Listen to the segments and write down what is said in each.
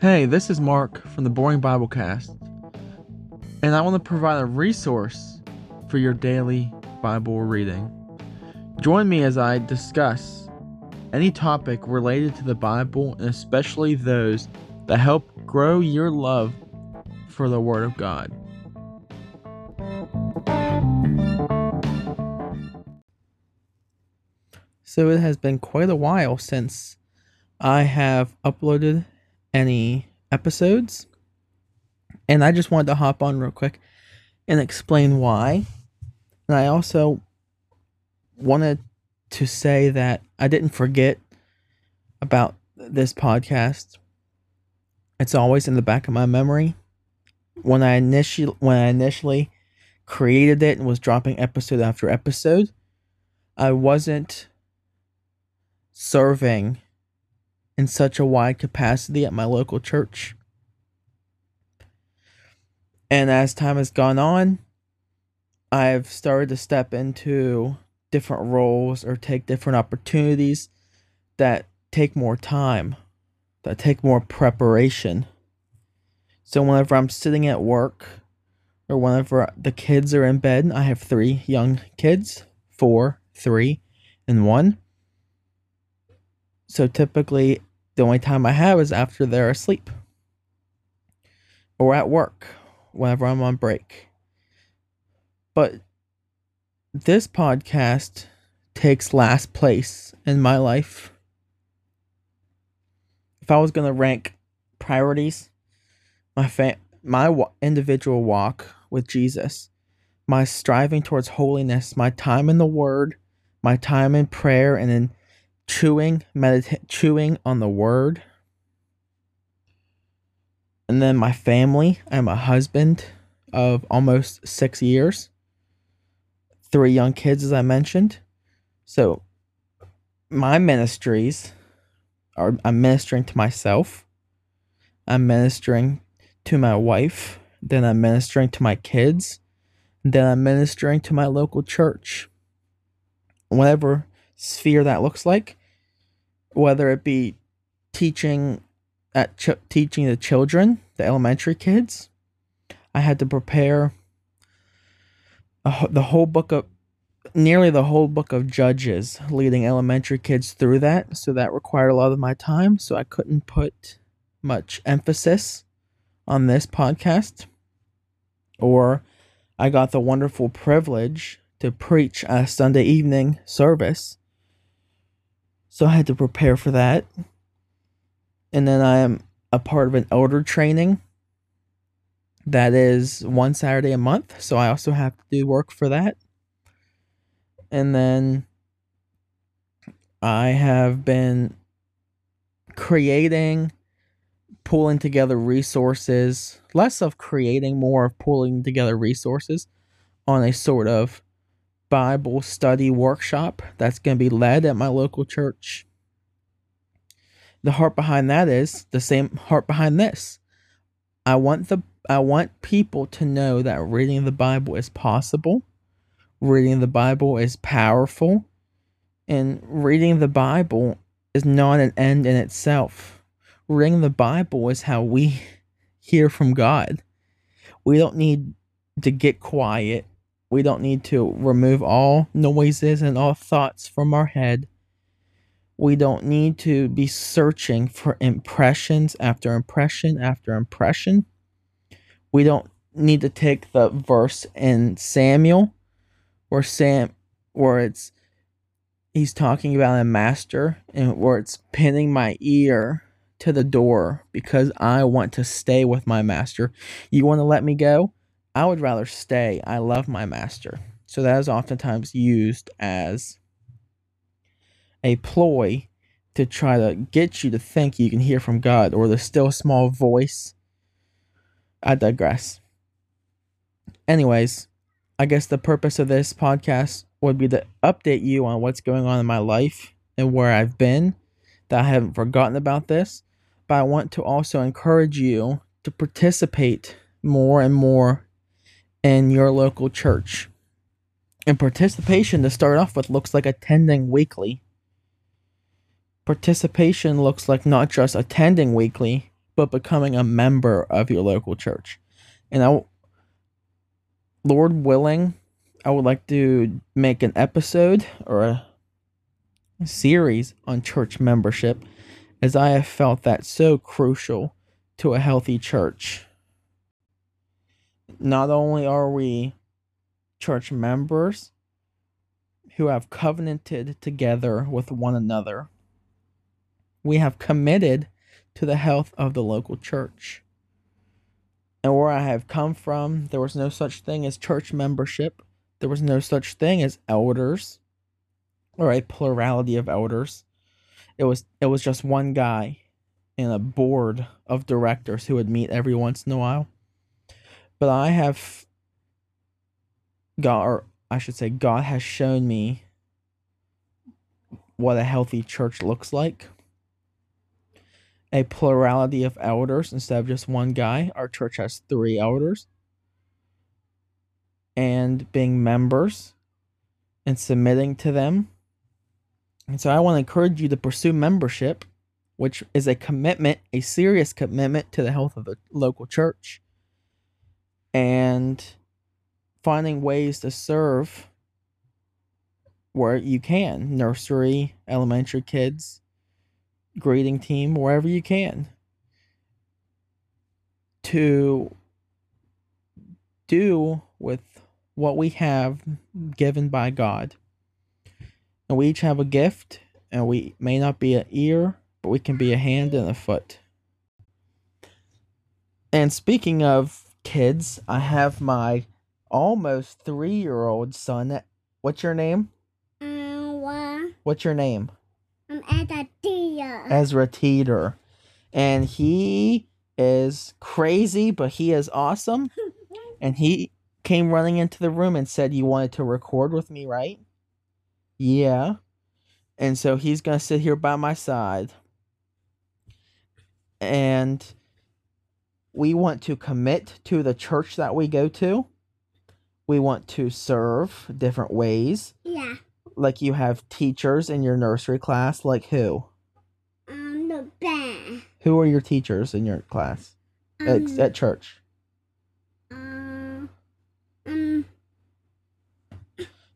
Hey, this is Mark from the Boring Biblecast, and I want to provide a resource for your daily Bible reading. Join me as I discuss any topic related to the Bible and especially those that help grow your love for the Word of God. So it has been quite a while since I have uploaded any episodes. And I just wanted to hop on real quick and explain why. And I also wanted to say that I didn't forget about this podcast. It's always in the back of my memory. When I initially when I initially created it and was dropping episode after episode, I wasn't serving in such a wide capacity at my local church. And as time has gone on, I've started to step into different roles or take different opportunities that take more time, that take more preparation. So whenever I'm sitting at work or whenever the kids are in bed, I have three young kids four, three, and one. So typically, the only time I have is after they're asleep or at work, whenever I'm on break. But this podcast takes last place in my life. If I was going to rank priorities, my fa- my individual walk with Jesus, my striving towards holiness, my time in the word, my time in prayer and in chewing, medita- chewing on the word. And then my family. I'm a husband of almost six years. Three young kids, as I mentioned. So my ministries are I'm ministering to myself. I'm ministering to my wife. Then I'm ministering to my kids. Then I'm ministering to my local church. Whatever sphere that looks like, whether it be teaching at ch- teaching the children, the elementary kids. I had to prepare a, the whole book of nearly the whole book of Judges, leading elementary kids through that. So that required a lot of my time. So I couldn't put much emphasis on this podcast. Or I got the wonderful privilege to preach a Sunday evening service. So I had to prepare for that. And then I am a part of an elder training that is one Saturday a month. So I also have to do work for that. And then I have been creating, pulling together resources, less of creating, more of pulling together resources on a sort of Bible study workshop that's going to be led at my local church. The heart behind that is the same heart behind this. I want the I want people to know that reading the Bible is possible. Reading the Bible is powerful. And reading the Bible is not an end in itself. Reading the Bible is how we hear from God. We don't need to get quiet we don't need to remove all noises and all thoughts from our head. We don't need to be searching for impressions after impression after impression. We don't need to take the verse in Samuel where Sam where it's he's talking about a master and where it's pinning my ear to the door because I want to stay with my master. You want to let me go? I would rather stay. I love my master. So that is oftentimes used as a ploy to try to get you to think you can hear from God or the still small voice. I digress. Anyways, I guess the purpose of this podcast would be to update you on what's going on in my life and where I've been, that I haven't forgotten about this. But I want to also encourage you to participate more and more in your local church. And participation to start off with looks like attending weekly. Participation looks like not just attending weekly, but becoming a member of your local church. And I, Lord willing, I would like to make an episode or a series on church membership as I have felt that so crucial to a healthy church. Not only are we church members who have covenanted together with one another, we have committed to the health of the local church. And where I have come from, there was no such thing as church membership. There was no such thing as elders or a plurality of elders. It was it was just one guy and a board of directors who would meet every once in a while. But I have God or I should say God has shown me what a healthy church looks like a plurality of elders instead of just one guy. Our church has three elders. And being members and submitting to them. And so I want to encourage you to pursue membership, which is a commitment, a serious commitment to the health of the local church. And finding ways to serve where you can nursery, elementary kids, greeting team wherever you can to do with what we have given by God. And we each have a gift, and we may not be an ear, but we can be a hand and a foot. And speaking of kids, I have my almost three year old son. What's your name? Uh, What's your name? I'm at a deer. Ezra Teeter. And he is crazy, but he is awesome. And he came running into the room and said, You wanted to record with me, right? Yeah. And so he's going to sit here by my side. And we want to commit to the church that we go to. We want to serve different ways. Yeah. Like you have teachers in your nursery class, like who? Um, the bear. Who are your teachers in your class at, Um, at church? uh, um,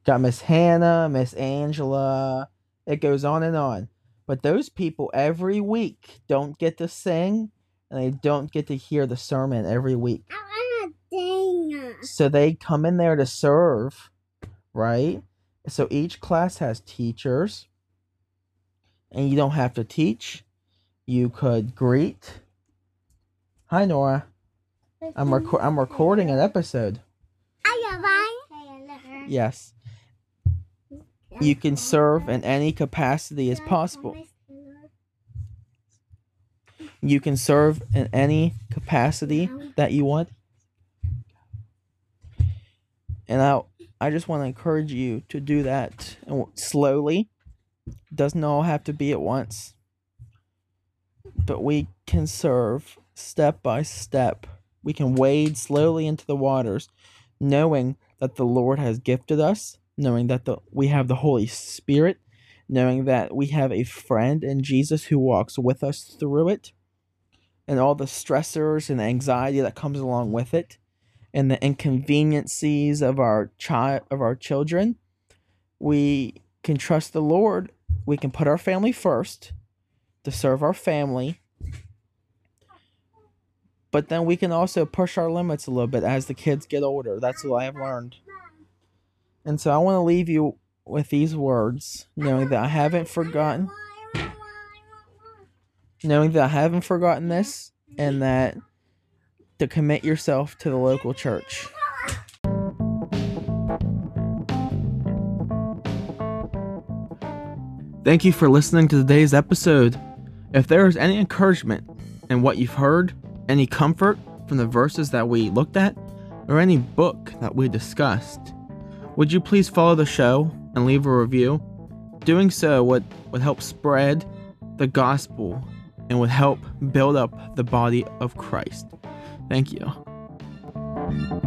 Got Miss Hannah, Miss Angela. It goes on and on. But those people every week don't get to sing and they don't get to hear the sermon every week. I want a dinger. So they come in there to serve, right? So each class has teachers, and you don't have to teach. You could greet. Hi, Nora. I'm reco- I'm recording an episode. Are you right? Yes, you can serve in any capacity as possible. You can serve in any capacity that you want. And I I just want to encourage you to do that slowly. Doesn't all have to be at once. But we can serve step by step. We can wade slowly into the waters, knowing that the Lord has gifted us, knowing that the, we have the Holy Spirit, knowing that we have a friend in Jesus who walks with us through it, and all the stressors and anxiety that comes along with it and the inconveniences of our child of our children we can trust the lord. We can put our family first to serve our family. But then we can also push our limits a little bit as the kids get older. That's what i have learned. And so i want to leave you with these words knowing that i haven't forgotten knowing that i haven't forgotten this and that to commit yourself to the local church. Thank you for listening to today's episode. If there is any encouragement in what you've heard, any comfort from the verses that we looked at, or any book that we discussed, would you please follow the show and leave a review? Doing so would, would help spread the gospel and would help build up the body of Christ. Thank you.